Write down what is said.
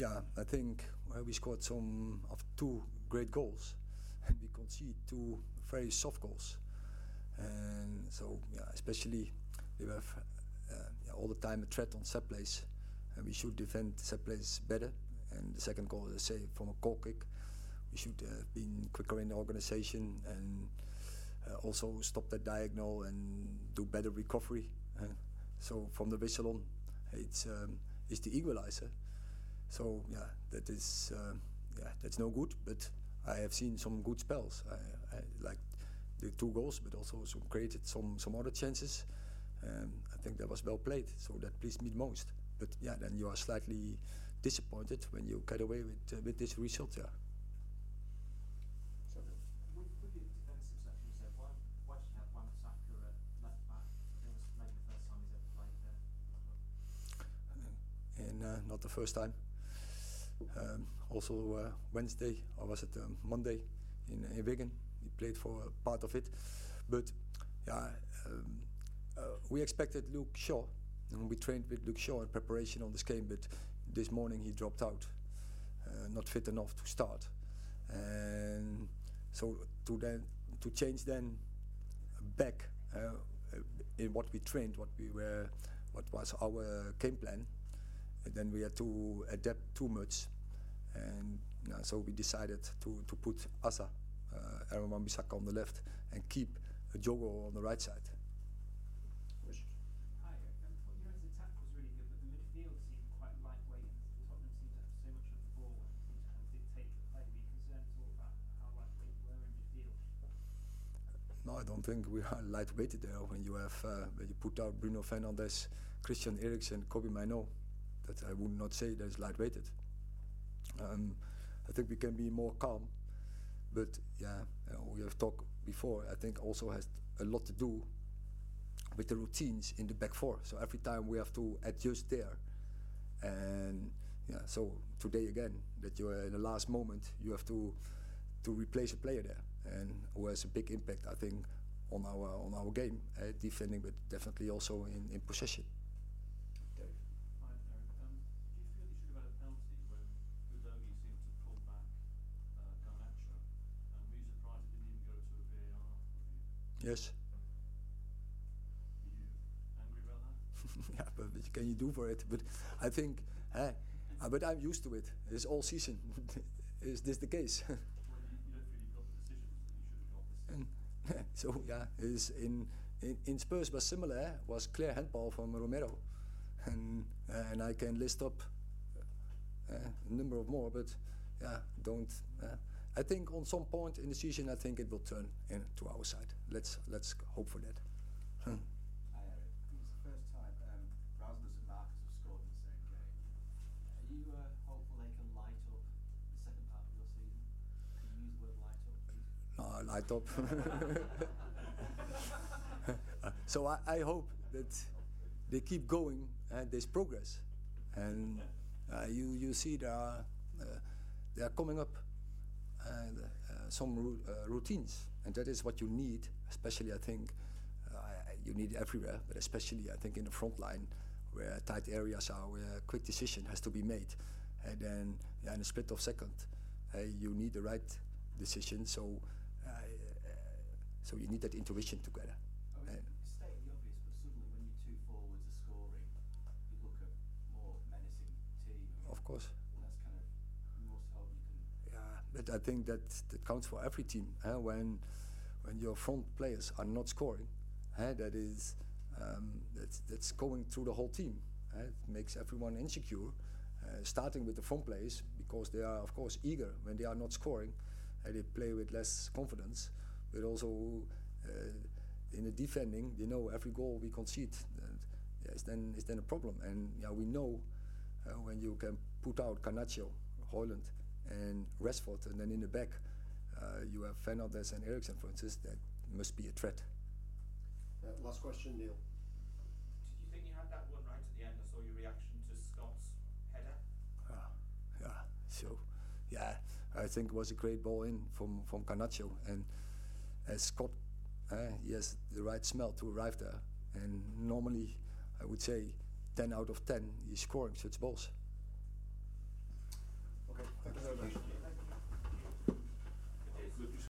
yeah, I think uh, we scored some of two great goals, and we conceded two very soft goals. And so, yeah, especially we have uh, yeah, all the time a threat on set plays, and we should defend set plays better. And the second goal, let's say, from a goal kick, we should have been quicker in the organization and uh, also stop that diagonal and do better recovery. so from the whistle on, it's um, it's the equalizer. So yeah, that is um, yeah that's no good. But I have seen some good spells. I, I like the two goals, but also some created some some other chances. Um, I think that was well played. So that pleased me the most. But yeah, then you are slightly disappointed when you get away with uh, with this result. Yeah. With, with your defensive sections there, why, why did you have Wan Saka at left back? It was maybe the first time he's ever played there. and uh, not the first time. Um, also uh, Wednesday, or was it um, Monday, in, in Wigan, he played for part of it. But yeah, um, uh, we expected Luke Shaw, and we trained with Luke Shaw in preparation on this game. But this morning he dropped out, uh, not fit enough to start, and so to then to change then back in what we trained, what we were, what was our game plan. Then we had to adapt too much, and uh, so we decided to, to put Asa, uh, Aaron Wan-Bissaka on the left, and keep Diogo on the right side. Hi, um, you know, the attack was really good, but the midfield seemed quite lightweight. Tottenham seemed to have so much of the ball and seemed to kind of dictate the play. Were you concerned at all about how lightweight you were in midfield? No, I don't think we are lightweighted there when you have uh, when you put out Bruno Fernandes, Christian Eriksen, Kobbie Mainoo. That I would not say that is lightweighted. Um, I think we can be more calm, but yeah, you know, we have talked before. I think also has a lot to do with the routines in the back four. So every time we have to adjust there, and yeah, so today again that you are in the last moment you have to to replace a player there, and who has a big impact, I think, on our on our game, uh, defending, but definitely also in, in possession. Yes. Were you angry about that? yeah, but what can you do for it? But I think, eh, but I'm used to it. It's all season. Is this the case? Well, you, you don't feel you've got the decisions that you should have got this season. And so yeah, is in, in in Spurs was similar. eh, Was clear handball from Romero, and uh, and I can list up uh, a number of more. But yeah, don't. Uh, I think on some point in the season, I think it will turn in to our side. Let's let's hope for that. Hi Erik. It's the first time um, Rasmus and Marcus have scored in the same game. Are you uh, hopeful they can light up the second half of your season? Can you use the word light up, please? No, light up. Uh, so I, I hope that they keep going and there's progress. And uh, you, you see there are, uh, they are coming up and, uh, some ru- uh, routines. And that is what you need, especially I think uh, you need everywhere, but especially I think in the front line where tight areas are, where a quick decision has to be made, and then yeah, in a split of second, you need the right decision. So, uh, so you need that intuition together. I mean, stating the obvious, but suddenly when your two forwards are scoring, you look at more menacing team. Of course. But I think that that counts for every team. Huh? When when your front players are not scoring, huh? that is um, that's that's going through the whole team. Huh? It makes everyone insecure, uh, starting with the front players because they are of course eager when they are not scoring, and they play with less confidence. But also uh, in the defending, they know every goal we concede. Is then is then a problem, and yeah, we know uh, when you can put out Garnacho, Højlund, and Rashford, and then in the back uh, you have Fernandes and Eriksen, for instance, that must be a threat. Uh, last question, Neil. Did you think you had that one right at the end? I saw your reaction to Scott's header. Yeah, yeah. So, yeah, I think it was a great ball in from from Garnacho, and as Scott, uh, he has the right smell to arrive there, and normally I would say 10 out of 10 he's scoring such balls. Okay, thank you very much.